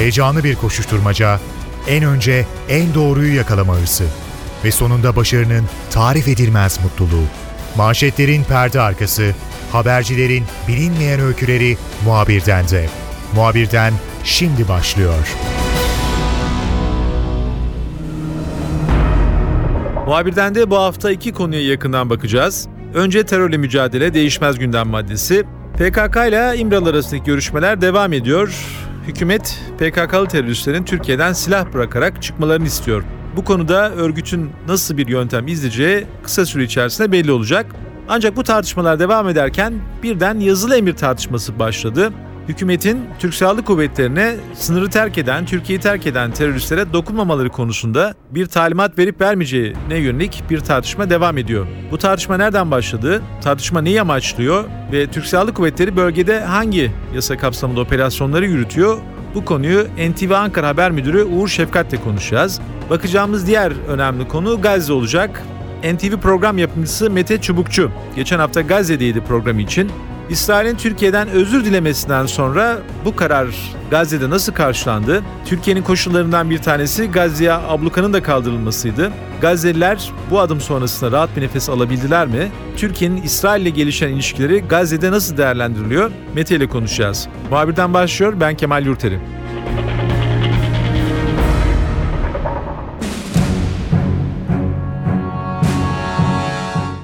Heyecanlı bir koşuşturmaca, en önce en doğruyu yakalama hırsı ve sonunda başarının tarif edilmez mutluluğu. Manşetlerin perde arkası, habercilerin bilinmeyen öyküleri muhabirden de. Muhabirden şimdi başlıyor. Muhabirden de bu hafta iki konuya yakından bakacağız. Önce terörle mücadele değişmez gündem maddesi. PKK ile İmralı arasındaki görüşmeler devam ediyor. Hükümet PKK'lı teröristlerin Türkiye'den silah bırakarak çıkmalarını istiyor. Bu konuda örgütün nasıl bir yöntem izleyeceği kısa süre içerisinde belli olacak. Ancak bu tartışmalar devam ederken birden yazılı emir tartışması başladı. Hükümetin Türk Silahlı Kuvvetleri'ne sınırı terk eden, Türkiye'yi terk eden teröristlere dokunmamaları konusunda bir talimat verip vermeyeceğine yönelik bir tartışma devam ediyor. Bu tartışma nereden başladı? Tartışma neyi amaçlıyor? Ve Türk Silahlı Kuvvetleri bölgede hangi yasa kapsamında operasyonları yürütüyor? Bu konuyu NTV Ankara Haber Müdürü Uğur Şefkat'le konuşacağız. Bakacağımız diğer önemli konu Gazze olacak. NTV program yapımcısı Mete Çubukçu geçen hafta Gazze'deydi program için. İsrail'in Türkiye'den özür dilemesinden sonra bu karar Gazze'de nasıl karşılandı? Türkiye'nin koşullarından bir tanesi Gazze'ye ablukanın da kaldırılmasıydı. Gazze'liler bu adım sonrasında rahat bir nefes alabildiler mi? Türkiye'nin İsrail ile gelişen ilişkileri Gazze'de nasıl değerlendiriliyor? Mete ile konuşacağız. Muhabirden başlıyor ben Kemal Yurteri.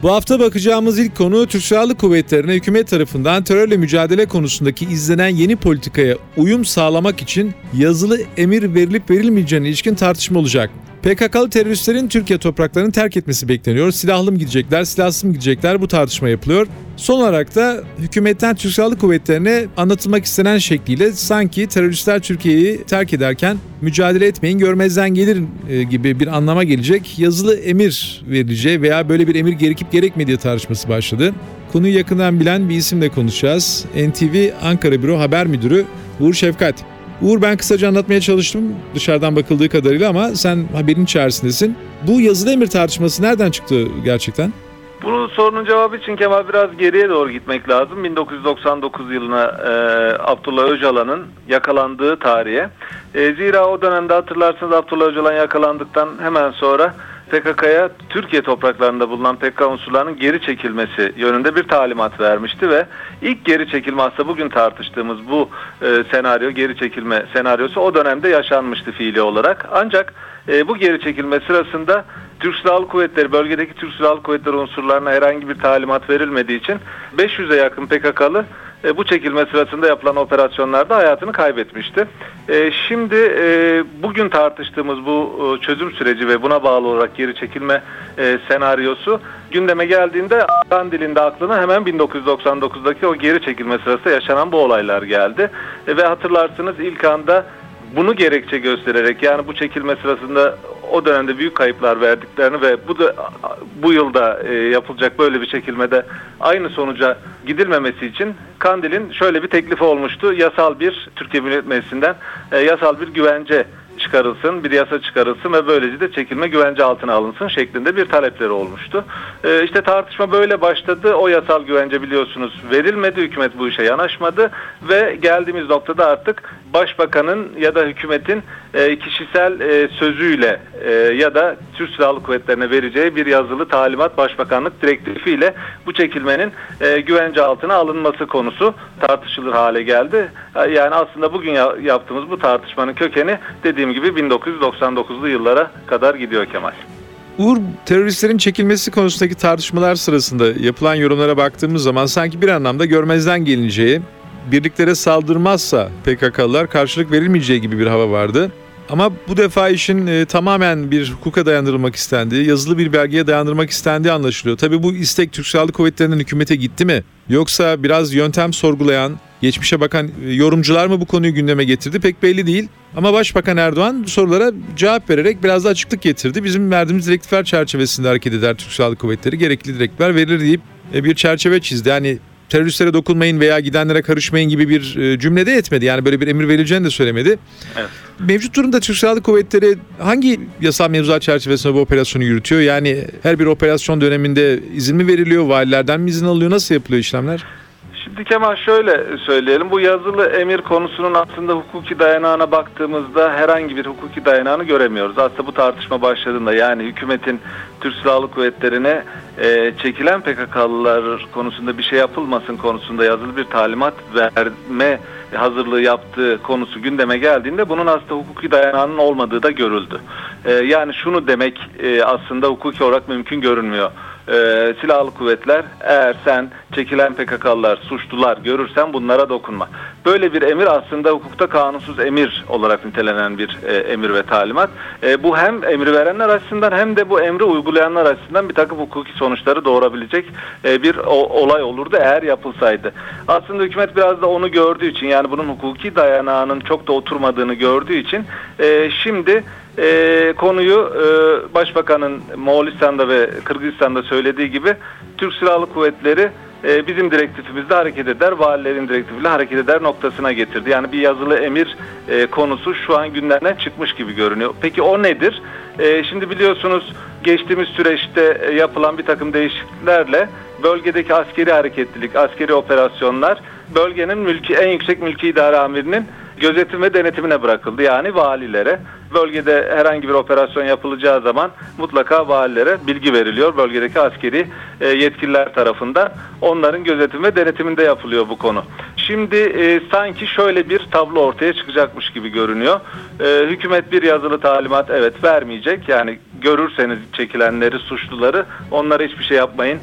Bu hafta bakacağımız ilk konu Türk Silahlı Kuvvetleri'ne hükümet tarafından terörle mücadele konusundaki izlenen yeni politikaya uyum sağlamak için yazılı emir verilip verilmeyeceğine ilişkin tartışma olacak. PKK'lı teröristlerin Türkiye topraklarını terk etmesi bekleniyor. Silahlı mı gidecekler, silahsız mı gidecekler bu tartışma yapılıyor. Son olarak da hükümetten Türk Silahlı Kuvvetleri'ne anlatılmak istenen şekliyle sanki teröristler Türkiye'yi terk ederken mücadele etmeyin görmezden gelir e, gibi bir anlama gelecek yazılı emir verileceği veya böyle bir emir gerekip gerekmediği tartışması başladı. Konuyu yakından bilen bir isimle konuşacağız. NTV Ankara Büro Haber Müdürü Uğur Şefkat. Uğur ben kısaca anlatmaya çalıştım dışarıdan bakıldığı kadarıyla ama sen haberin içerisindesin. Bu yazılı emir tartışması nereden çıktı gerçekten? Bunun sorunun cevabı için Kemal biraz geriye doğru gitmek lazım. 1999 yılına e, Abdullah Öcalan'ın yakalandığı tarihe. E, zira o dönemde hatırlarsınız Abdullah Öcalan yakalandıktan hemen sonra PKK'ya Türkiye topraklarında bulunan PKK unsurlarının geri çekilmesi yönünde bir talimat vermişti ve ilk geri çekilme aslında bugün tartıştığımız bu e, senaryo geri çekilme senaryosu o dönemde yaşanmıştı fiili olarak. Ancak e, bu geri çekilme sırasında Türk Silahlı Kuvvetleri bölgedeki Türk Silahlı Kuvvetleri unsurlarına herhangi bir talimat verilmediği için 500'e yakın PKK'lı e, bu çekilme sırasında yapılan operasyonlarda hayatını kaybetmişti. E, şimdi e, bugün tartıştığımız bu çözüm süreci ve buna bağlı olarak geri çekilme senaryosu gündeme geldiğinde Afgan dilinde aklına hemen 1999'daki o geri çekilme sırasında yaşanan bu olaylar geldi. Ve hatırlarsınız ilk anda bunu gerekçe göstererek yani bu çekilme sırasında o dönemde büyük kayıplar verdiklerini ve bu da bu yılda e, yapılacak böyle bir çekilmede aynı sonuca gidilmemesi için Kandil'in şöyle bir teklifi olmuştu. Yasal bir Türkiye Millet Meclisi'nden e, yasal bir güvence çıkarılsın, bir yasa çıkarılsın ve böylece de çekilme güvence altına alınsın şeklinde bir talepleri olmuştu. Ee, işte tartışma böyle başladı. O yasal güvence biliyorsunuz verilmedi. Hükümet bu işe yanaşmadı ve geldiğimiz noktada artık başbakanın ya da hükümetin e, kişisel e, sözüyle e, ya da Türk Silahlı Kuvvetlerine vereceği bir yazılı talimat başbakanlık direktifiyle bu çekilmenin e, güvence altına alınması konusu tartışılır hale geldi. Yani aslında bugün yaptığımız bu tartışmanın kökeni dediğim gibi 1999'lu yıllara kadar gidiyor Kemal. Uğur teröristlerin çekilmesi konusundaki tartışmalar sırasında yapılan yorumlara baktığımız zaman sanki bir anlamda görmezden gelineceği, birliklere saldırmazsa PKK'lılar karşılık verilmeyeceği gibi bir hava vardı. Ama bu defa işin e, tamamen bir hukuka dayandırılmak istendiği, yazılı bir belgeye dayandırmak istendiği anlaşılıyor. Tabii bu istek Türk Silahlı Kuvvetleri'nin hükümete gitti mi? Yoksa biraz yöntem sorgulayan, geçmişe bakan e, yorumcular mı bu konuyu gündeme getirdi pek belli değil. Ama Başbakan Erdoğan bu sorulara cevap vererek biraz da açıklık getirdi. Bizim verdiğimiz direktifler çerçevesinde hareket eder Türk Silahlı Kuvvetleri. Gerekli direktifler verir deyip e, bir çerçeve çizdi. Yani teröristlere dokunmayın veya gidenlere karışmayın gibi bir e, cümle de etmedi. Yani böyle bir emir verileceğini de söylemedi. Evet. Mevcut durumda Türk Silahlı Kuvvetleri hangi yasal mevzuat çerçevesinde bu operasyonu yürütüyor? Yani her bir operasyon döneminde izin mi veriliyor? Valilerden mi izin alıyor? Nasıl yapılıyor işlemler? Şimdi Kemal şöyle söyleyelim. Bu yazılı emir konusunun aslında hukuki dayanağına baktığımızda herhangi bir hukuki dayanağını göremiyoruz. Aslında bu tartışma başladığında yani hükümetin Türk Silahlı Kuvvetleri'ne e, çekilen PKK'lılar konusunda bir şey yapılmasın konusunda yazılı bir talimat verme hazırlığı yaptığı konusu gündeme geldiğinde bunun aslında hukuki dayanağının olmadığı da görüldü. E, yani şunu demek e, aslında hukuki olarak mümkün görünmüyor e, silahlı kuvvetler eğer sen çekilen PKK'lılar, suçlular görürsen bunlara dokunma. Böyle bir emir aslında hukukta kanunsuz emir olarak nitelenen bir e, emir ve talimat. E, bu hem emri verenler açısından hem de bu emri uygulayanlar açısından bir takım hukuki sonuçları doğurabilecek e, bir o, olay olurdu eğer yapılsaydı. Aslında hükümet biraz da onu gördüğü için yani bunun hukuki dayanağının çok da oturmadığını gördüğü için e, şimdi e, konuyu e, Başbakanın Moğolistan'da ve Kırgızistan'da söylediği gibi Türk Silahlı Kuvvetleri e, bizim direktifimizde hareket eder, valilerin direktifiyle hareket eder noktasına getirdi. Yani bir yazılı emir e, konusu şu an gündemden çıkmış gibi görünüyor. Peki o nedir? E, şimdi biliyorsunuz geçtiğimiz süreçte e, yapılan bir takım değişikliklerle bölgedeki askeri hareketlilik, askeri operasyonlar bölgenin mülki en yüksek mülki idare amirinin gözetim ve denetimine bırakıldı. Yani valilere bölgede herhangi bir operasyon yapılacağı zaman mutlaka valilere bilgi veriliyor. Bölgedeki askeri e, yetkililer tarafından onların gözetim ve denetiminde yapılıyor bu konu. Şimdi e, sanki şöyle bir tablo ortaya çıkacakmış gibi görünüyor. E, hükümet bir yazılı talimat evet vermeyecek. Yani görürseniz çekilenleri, suçluları onlara hiçbir şey yapmayın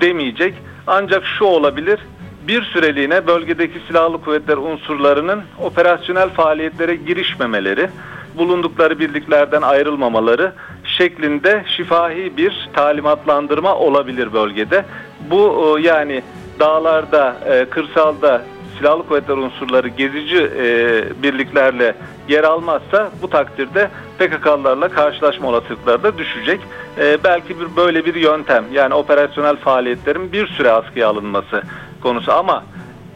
demeyecek. Ancak şu olabilir bir süreliğine bölgedeki silahlı kuvvetler unsurlarının operasyonel faaliyetlere girişmemeleri, bulundukları birliklerden ayrılmamaları şeklinde şifahi bir talimatlandırma olabilir bölgede. Bu e, yani dağlarda, e, kırsalda silahlı kuvvetler unsurları gezici e, birliklerle yer almazsa bu takdirde PKK'larla karşılaşma olasılıkları da düşecek. belki bir böyle bir yöntem yani operasyonel faaliyetlerin bir süre askıya alınması konusu ama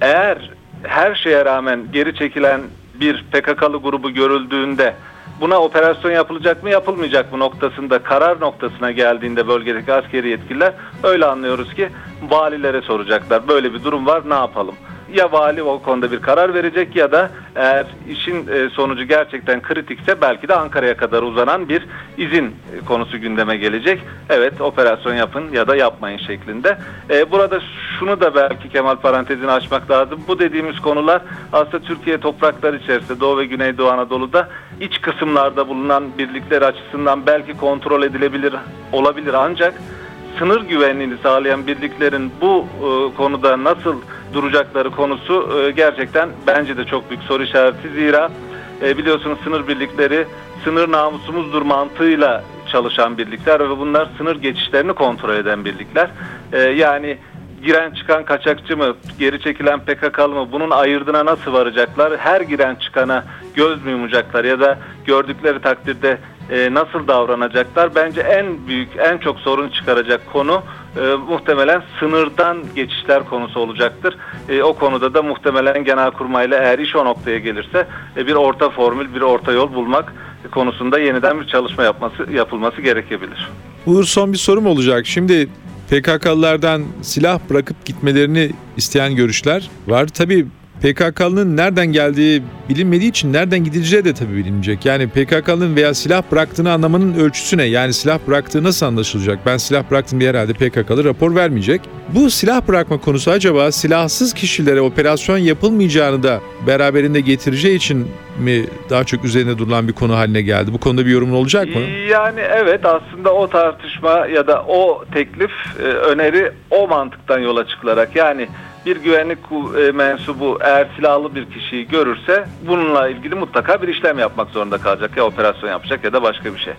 eğer her şeye rağmen geri çekilen bir PKK'lı grubu görüldüğünde buna operasyon yapılacak mı yapılmayacak mı noktasında karar noktasına geldiğinde bölgedeki askeri yetkililer öyle anlıyoruz ki valilere soracaklar. Böyle bir durum var ne yapalım? Ya vali o konuda bir karar verecek ya da eğer işin e, sonucu gerçekten kritikse belki de Ankara'ya kadar uzanan bir izin e, konusu gündeme gelecek. Evet operasyon yapın ya da yapmayın şeklinde. E, burada şunu da belki Kemal parantezini açmak lazım. Bu dediğimiz konular aslında Türkiye toprakları içerisinde Doğu ve Güneydoğu Anadolu'da iç kısımlarda bulunan birlikler açısından belki kontrol edilebilir olabilir ancak sınır güvenliğini sağlayan birliklerin bu konuda nasıl duracakları konusu e, gerçekten bence de çok büyük soru işareti. Zira e, biliyorsunuz sınır birlikleri sınır namusumuzdur mantığıyla çalışan birlikler ve bunlar sınır geçişlerini kontrol eden birlikler. E, yani giren çıkan kaçakçı mı, geri çekilen PKK'lı mı bunun ayırdına nasıl varacaklar? Her giren çıkana göz mü yumacaklar ya da gördükleri takdirde nasıl davranacaklar? Bence en büyük, en çok sorun çıkaracak konu e, muhtemelen sınırdan geçişler konusu olacaktır. E, o konuda da muhtemelen Genelkurmay'la eğer iş o noktaya gelirse e, bir orta formül, bir orta yol bulmak konusunda yeniden bir çalışma yapması yapılması gerekebilir. Uğur son bir sorum olacak. Şimdi PKK'lılardan silah bırakıp gitmelerini isteyen görüşler var. Tabii PKK'nın nereden geldiği bilinmediği için nereden gidileceği de tabii bilinmeyecek. Yani PKK'nın veya silah bıraktığını anlamanın ölçüsü ne? Yani silah bıraktığı nasıl anlaşılacak? Ben silah bıraktım diye herhalde PKK'lı rapor vermeyecek. Bu silah bırakma konusu acaba silahsız kişilere operasyon yapılmayacağını da beraberinde getireceği için mi daha çok üzerine durulan bir konu haline geldi? Bu konuda bir yorumun olacak mı? Yani evet aslında o tartışma ya da o teklif, e, öneri o mantıktan yola çıkılarak yani bir güvenlik e, mensubu eğer silahlı bir kişiyi görürse bununla ilgili mutlaka bir işlem yapmak zorunda kalacak. Ya operasyon yapacak ya da başka bir şey.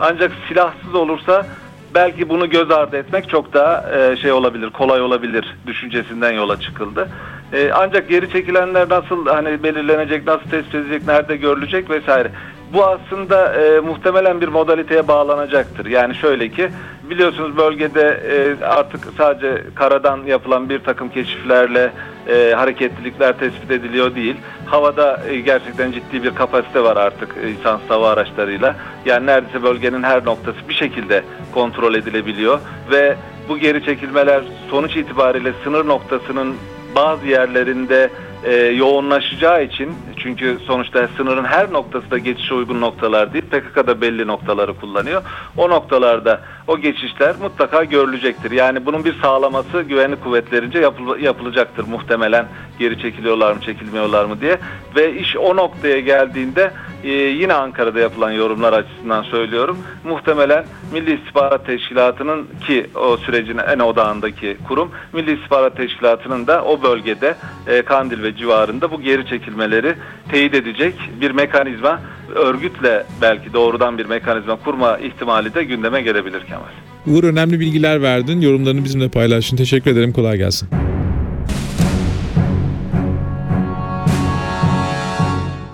Ancak silahsız olursa belki bunu göz ardı etmek çok daha e, şey olabilir, kolay olabilir düşüncesinden yola çıkıldı. E, ancak geri çekilenler nasıl hani belirlenecek, nasıl tespit edilecek, nerede görülecek vesaire. Bu aslında e, muhtemelen bir modaliteye bağlanacaktır. Yani şöyle ki biliyorsunuz bölgede e, artık sadece karadan yapılan bir takım keşiflerle e, hareketlilikler tespit ediliyor değil. Havada e, gerçekten ciddi bir kapasite var artık e, hava araçlarıyla. Yani neredeyse bölgenin her noktası bir şekilde kontrol edilebiliyor ve bu geri çekilmeler sonuç itibariyle sınır noktasının bazı yerlerinde e, yoğunlaşacağı için çünkü sonuçta sınırın her noktası da geçişe uygun noktalar değil. PKK da belli noktaları kullanıyor. O noktalarda o geçişler mutlaka görülecektir. Yani bunun bir sağlaması güvenlik kuvvetlerince yapıl- yapılacaktır muhtemelen geri çekiliyorlar mı çekilmiyorlar mı diye. Ve iş o noktaya geldiğinde e, yine Ankara'da yapılan yorumlar açısından söylüyorum. Muhtemelen Milli İstihbarat Teşkilatı'nın ki o sürecin en odağındaki kurum Milli İstihbarat Teşkilatı'nın da o bölgede e, Kandil ve civarında bu geri çekilmeleri teyit edecek bir mekanizma örgütle belki doğrudan bir mekanizma kurma ihtimali de gündeme gelebilir Kemal. Uğur önemli bilgiler verdin. Yorumlarını bizimle paylaştın. Teşekkür ederim. Kolay gelsin.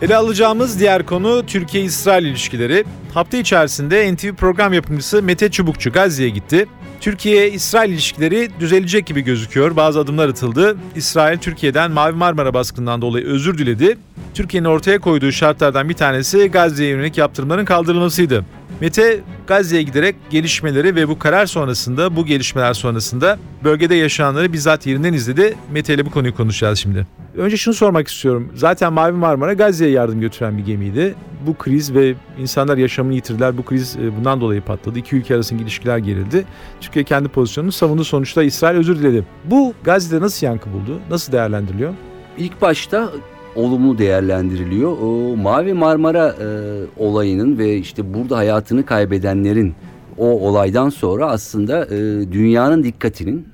Ele alacağımız diğer konu Türkiye-İsrail ilişkileri. Hafta içerisinde NTV program yapımcısı Mete Çubukçu Gazze'ye gitti. Türkiye-İsrail ilişkileri düzelecek gibi gözüküyor. Bazı adımlar atıldı. İsrail Türkiye'den Mavi Marmara baskından dolayı özür diledi. Türkiye'nin ortaya koyduğu şartlardan bir tanesi Gazze'ye yönelik yaptırımların kaldırılmasıydı. Mete Gazze'ye giderek gelişmeleri ve bu karar sonrasında, bu gelişmeler sonrasında bölgede yaşananları bizzat yerinden izledi. Mete ile bu konuyu konuşacağız şimdi. Önce şunu sormak istiyorum. Zaten Mavi Marmara Gazze'ye yardım götüren bir gemiydi. Bu kriz ve insanlar yaşamını yitirdiler. Bu kriz e, bundan dolayı patladı. İki ülke arasındaki ilişkiler gerildi. Türkiye kendi pozisyonunu savundu. Sonuçta İsrail özür diledi. Bu Gazze'de nasıl yankı buldu? Nasıl değerlendiriliyor? İlk başta olumlu değerlendiriliyor. O Mavi Marmara e, olayının ve işte burada hayatını kaybedenlerin o olaydan sonra aslında e, dünyanın dikkatinin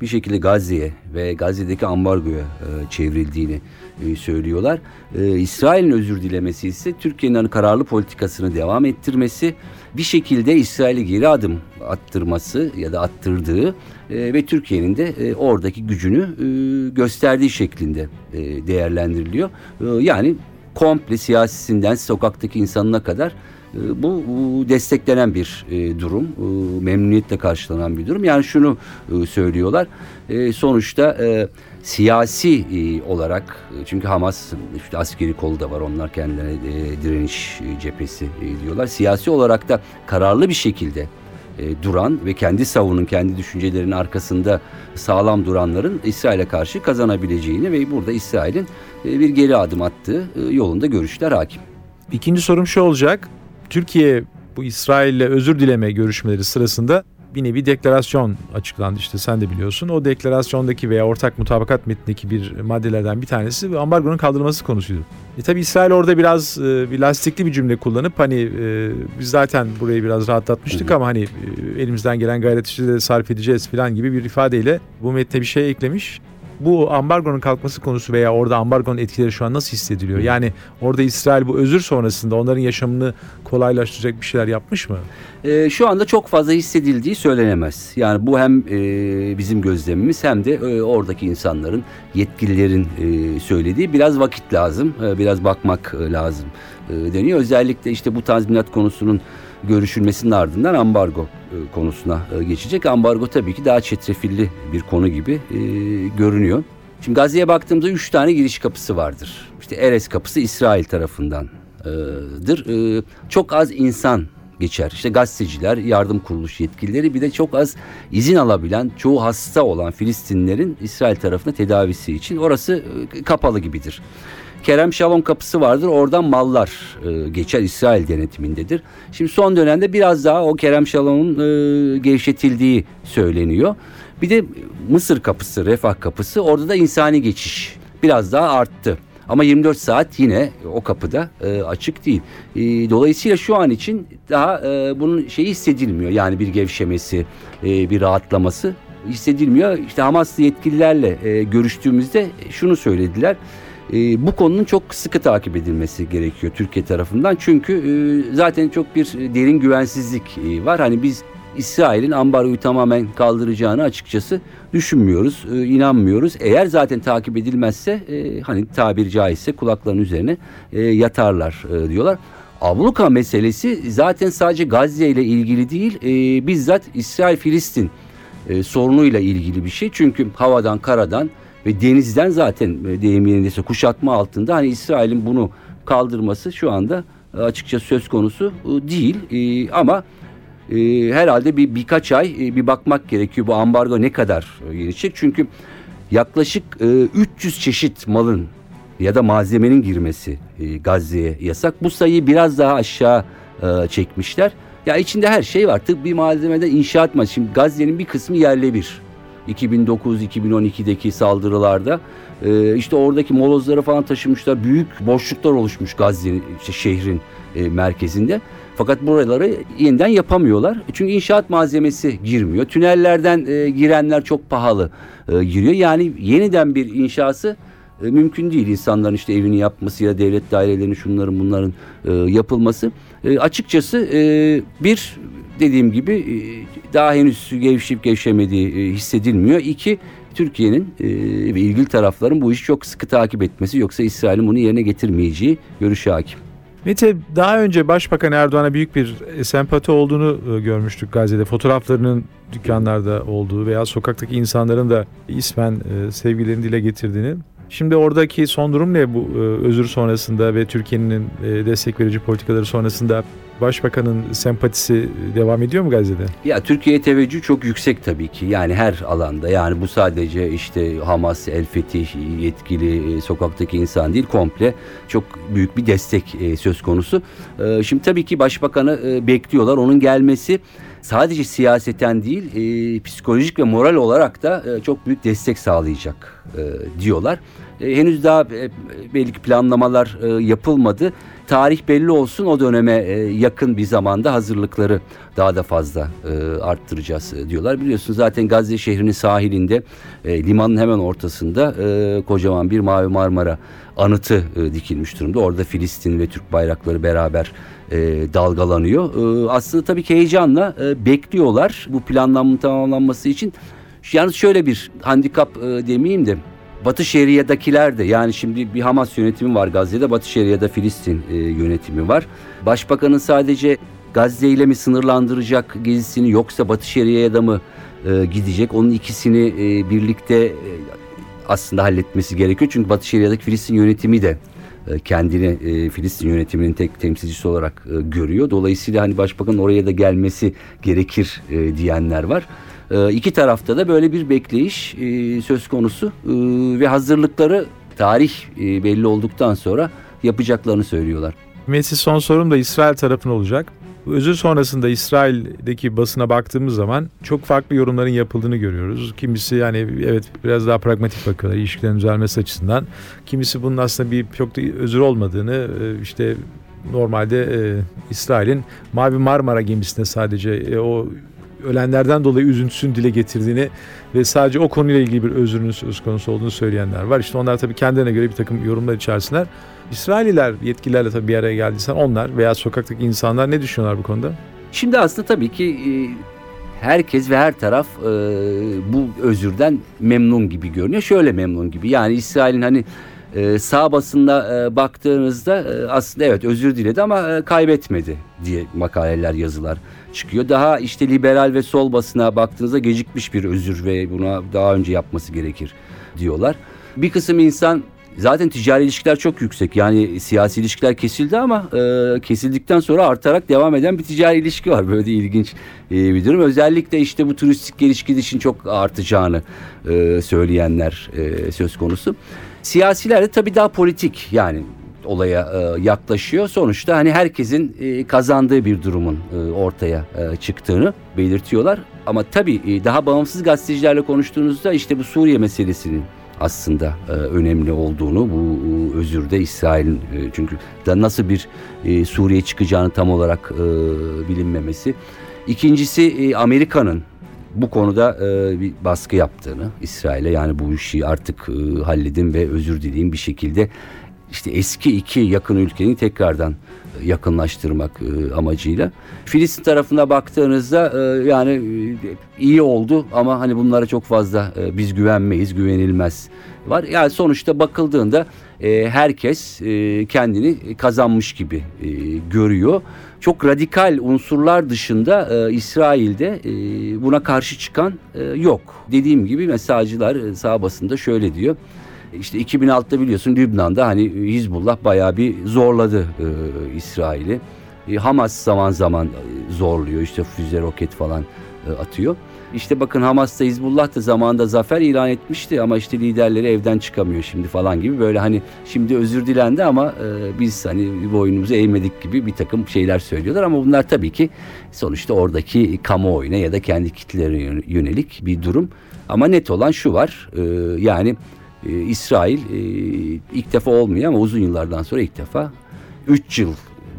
bir şekilde Gazze'ye ve Gazze'deki ambargoya e, çevrildiğini e, söylüyorlar. E, İsrail'in özür dilemesi ise Türkiye'nin hani kararlı politikasını devam ettirmesi, bir şekilde İsrail'i geri adım attırması ya da attırdığı e, ve Türkiye'nin de e, oradaki gücünü e, gösterdiği şeklinde değerlendiriliyor. Yani komple siyasisinden sokaktaki insanına kadar bu, bu desteklenen bir e, durum, e, memnuniyetle karşılanan bir durum. Yani şunu e, söylüyorlar, sonuçta siyasi olarak, çünkü Hamas işte askeri kolu da var, onlar kendilerine direniş cephesi diyorlar. Siyasi olarak da kararlı bir şekilde duran ve kendi savunun, kendi düşüncelerinin arkasında sağlam duranların İsrail'e karşı kazanabileceğini ve burada İsrail'in bir geri adım attığı yolunda görüşler hakim. İkinci sorum şu olacak. Türkiye bu İsrail'le özür dileme görüşmeleri sırasında bir nevi deklarasyon açıklandı işte sen de biliyorsun. O deklarasyondaki veya ortak mutabakat metnindeki bir maddelerden bir tanesi ambargonun kaldırılması konusuydu. E tabi İsrail orada biraz e, bir lastikli bir cümle kullanıp hani e, biz zaten burayı biraz rahatlatmıştık ama hani e, elimizden gelen gayreti işte de sarf edeceğiz falan gibi bir ifadeyle bu metne bir şey eklemiş bu ambargonun kalkması konusu veya orada ambargonun etkileri şu an nasıl hissediliyor? Yani orada İsrail bu özür sonrasında onların yaşamını kolaylaştıracak bir şeyler yapmış mı? E, şu anda çok fazla hissedildiği söylenemez. Yani bu hem e, bizim gözlemimiz hem de e, oradaki insanların, yetkililerin e, söylediği biraz vakit lazım, e, biraz bakmak e, lazım deniyor. Özellikle işte bu tazminat konusunun görüşülmesinin ardından ambargo e, konusuna e, geçecek. Ambargo tabii ki daha çetrefilli bir konu gibi e, görünüyor. Şimdi Gazze'ye baktığımda üç tane giriş kapısı vardır. İşte Erez kapısı İsrail tarafındandır. E, çok az insan geçer. İşte gazeteciler, yardım kuruluş yetkilileri bir de çok az izin alabilen, çoğu hasta olan Filistinlilerin İsrail tarafına tedavisi için orası e, kapalı gibidir. Kerem Şalom kapısı vardır. Oradan mallar e, geçer İsrail denetimindedir. Şimdi son dönemde biraz daha o Kerem Şalom'un e, gevşetildiği söyleniyor. Bir de Mısır kapısı, Refah kapısı orada da insani geçiş biraz daha arttı. Ama 24 saat yine o kapıda e, açık değil. E, dolayısıyla şu an için daha e, bunun şeyi hissedilmiyor. Yani bir gevşemesi, e, bir rahatlaması hissedilmiyor. İşte Hamaslı yetkililerle e, görüştüğümüzde şunu söylediler. E, bu konunun çok sıkı takip edilmesi gerekiyor Türkiye tarafından. Çünkü e, zaten çok bir derin güvensizlik e, var. Hani biz İsrail'in ambargoyu tamamen kaldıracağını açıkçası düşünmüyoruz, e, inanmıyoruz. Eğer zaten takip edilmezse hani tabiri caizse kulakların üzerine yatarlar diyorlar. Abluka meselesi zaten sadece Gazze ile ilgili değil, bizzat İsrail-Filistin sorunuyla ilgili bir şey. Çünkü havadan, karadan ve denizden zaten e, deyim yerindeyse kuşatma altında hani İsrail'in bunu kaldırması şu anda e, açıkça söz konusu e, değil. Ama herhalde bir birkaç ay bir bakmak gerekiyor bu ambargo ne kadar gelecek. Çünkü yaklaşık e, 300 çeşit malın ya da malzemenin girmesi Gazze'ye yasak. Bu sayıyı biraz daha aşağı çekmişler. Ya içinde her şey var. Tıbbi malzemeden inşaat malzemesi. Şimdi Gazze'nin bir kısmı yerle bir. 2009-2012'deki saldırılarda e, işte oradaki molozları falan taşımışlar. Büyük boşluklar oluşmuş Gazze'nin işte şehrin e, merkezinde. Fakat buraları yeniden yapamıyorlar. Çünkü inşaat malzemesi girmiyor. Tünellerden e, girenler çok pahalı e, giriyor. Yani yeniden bir inşası e, mümkün değil. İnsanların işte evini yapması ya devlet dairelerinin şunların bunların e, yapılması. E, açıkçası e, bir dediğim gibi e, daha henüz gevşeyip gevşemediği e, hissedilmiyor. İki Türkiye'nin e, ve ilgili tarafların bu işi çok sıkı takip etmesi yoksa İsrail'in bunu yerine getirmeyeceği görüşü hakim. Mete daha önce Başbakan Erdoğan'a büyük bir sempati olduğunu görmüştük Gazze'de. Fotoğraflarının dükkanlarda olduğu veya sokaktaki insanların da ismen sevgilerini dile getirdiğini. Şimdi oradaki son durum ne bu özür sonrasında ve Türkiye'nin destek verici politikaları sonrasında Başbakanın sempatisi devam ediyor mu Gazze'de? Ya Türkiye teveccüh çok yüksek tabii ki. Yani her alanda. Yani bu sadece işte Hamas, El Fetih yetkili sokaktaki insan değil komple çok büyük bir destek söz konusu. Şimdi tabii ki başbakanı bekliyorlar. Onun gelmesi sadece siyaseten değil e, psikolojik ve moral olarak da e, çok büyük destek sağlayacak e, diyorlar. E, henüz daha e, belli planlamalar e, yapılmadı. Tarih belli olsun o döneme e, yakın bir zamanda hazırlıkları daha da fazla e, arttıracağız e, diyorlar. Biliyorsunuz zaten Gazze şehrinin sahilinde e, limanın hemen ortasında e, kocaman bir Mavi Marmara anıtı e, dikilmiş durumda. Orada Filistin ve Türk bayrakları beraber e, dalgalanıyor. E, aslında tabii ki heyecanla e, bekliyorlar bu planlanmanın tamamlanması için. Yalnız şöyle bir handikap e, demeyeyim de Batı Şeria'dakiler de yani şimdi bir Hamas yönetimi var Gazze'de Batı Şeria'da Filistin e, yönetimi var. Başbakanın sadece Gazze ile mi sınırlandıracak gezisini yoksa Batı Şeria'ya mı e, gidecek? Onun ikisini e, birlikte e, aslında halletmesi gerekiyor. Çünkü Batı Şeria'daki Filistin yönetimi de e, kendini e, Filistin yönetiminin tek temsilcisi olarak e, görüyor. Dolayısıyla hani başbakanın oraya da gelmesi gerekir e, diyenler var. E, iki tarafta da böyle bir bekleyiş e, söz konusu e, ve hazırlıkları tarih e, belli olduktan sonra yapacaklarını söylüyorlar. Mesih son sorum da İsrail tarafına olacak. Özür sonrasında İsrail'deki basına baktığımız zaman çok farklı yorumların yapıldığını görüyoruz. Kimisi yani evet biraz daha pragmatik bakıyorlar ilişkilerin düzelmesi açısından. Kimisi bunun aslında bir çok da özür olmadığını e, işte normalde e, İsrail'in Mavi Marmara gemisinde sadece e, o ölenlerden dolayı üzüntüsünü dile getirdiğini ve sadece o konuyla ilgili bir özrünün söz konusu olduğunu söyleyenler var. İşte onlar tabii kendilerine göre bir takım yorumlar içerisinler. İsraililer yetkililerle tabii bir araya geldiysen onlar veya sokaktaki insanlar ne düşünüyorlar bu konuda? Şimdi aslında tabii ki e, herkes ve her taraf e, bu özürden memnun gibi görünüyor. Şöyle memnun gibi yani İsrail'in hani e, sağ basında baktığınızda aslında evet özür diledi ama kaybetmedi diye makaleler yazılar çıkıyor. Daha işte liberal ve sol basına baktığınızda gecikmiş bir özür ve buna daha önce yapması gerekir diyorlar. Bir kısım insan Zaten ticari ilişkiler çok yüksek. Yani siyasi ilişkiler kesildi ama e, kesildikten sonra artarak devam eden bir ticari ilişki var. Böyle de ilginç e, bir durum. Özellikle işte bu turistik ilişki için çok artacağını e, söyleyenler e, söz konusu. Siyasiler de tabii daha politik yani olaya e, yaklaşıyor. Sonuçta hani herkesin e, kazandığı bir durumun e, ortaya çıktığını belirtiyorlar. Ama tabii daha bağımsız gazetecilerle konuştuğunuzda işte bu Suriye meselesinin aslında önemli olduğunu bu özürde İsrail'in çünkü da nasıl bir Suriye çıkacağını tam olarak bilinmemesi. İkincisi Amerika'nın bu konuda e, bir baskı yaptığını İsrail'e yani bu işi artık e, halledin ve özür dileyim bir şekilde işte eski iki yakın ülkenin tekrardan yakınlaştırmak e, amacıyla. Filistin tarafına baktığınızda e, yani e, iyi oldu ama hani bunlara çok fazla e, biz güvenmeyiz, güvenilmez var. Yani sonuçta bakıldığında e, herkes e, kendini kazanmış gibi e, görüyor. Çok radikal unsurlar dışında e, İsrail'de e, buna karşı çıkan e, yok. Dediğim gibi mesajcılar e, sağ basında şöyle diyor. İşte 2006'da biliyorsun Lübnan'da hani Hizbullah bayağı bir zorladı e, İsrail'i. E, Hamas zaman zaman zorluyor işte füze roket falan e, atıyor. İşte bakın Hamas da Hizbullah da zamanında zafer ilan etmişti ama işte liderleri evden çıkamıyor şimdi falan gibi böyle hani şimdi özür dilendi ama e, biz hani boynumuzu eğmedik gibi bir takım şeyler söylüyorlar ama bunlar tabii ki sonuçta oradaki kamuoyuna ya da kendi kitlelerine yönelik bir durum. Ama net olan şu var e, yani e, İsrail e, ilk defa olmuyor ama uzun yıllardan sonra ilk defa 3 yıl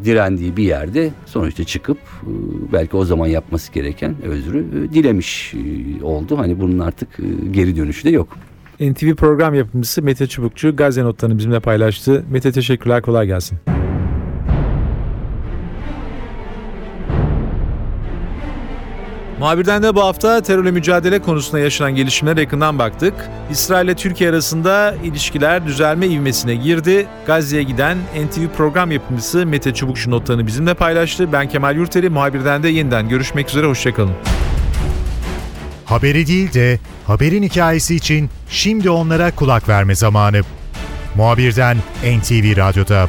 direndiği bir yerde sonuçta çıkıp e, belki o zaman yapması gereken özrü e, dilemiş e, oldu. Hani bunun artık geri dönüşü de yok. NTV program yapımcısı Mete Çubukçu Gazze notlarını bizimle paylaştı. Mete teşekkürler kolay gelsin. Muhabirden de bu hafta terörle mücadele konusunda yaşanan gelişmeler yakından baktık. İsrail ile Türkiye arasında ilişkiler düzelme ivmesine girdi. Gazze'ye giden NTV program yapımcısı Mete Çubukçu notlarını bizimle paylaştı. Ben Kemal Yurteri, muhabirden de yeniden görüşmek üzere, hoşçakalın. Haberi değil de haberin hikayesi için şimdi onlara kulak verme zamanı. Muhabirden NTV Radyo'da.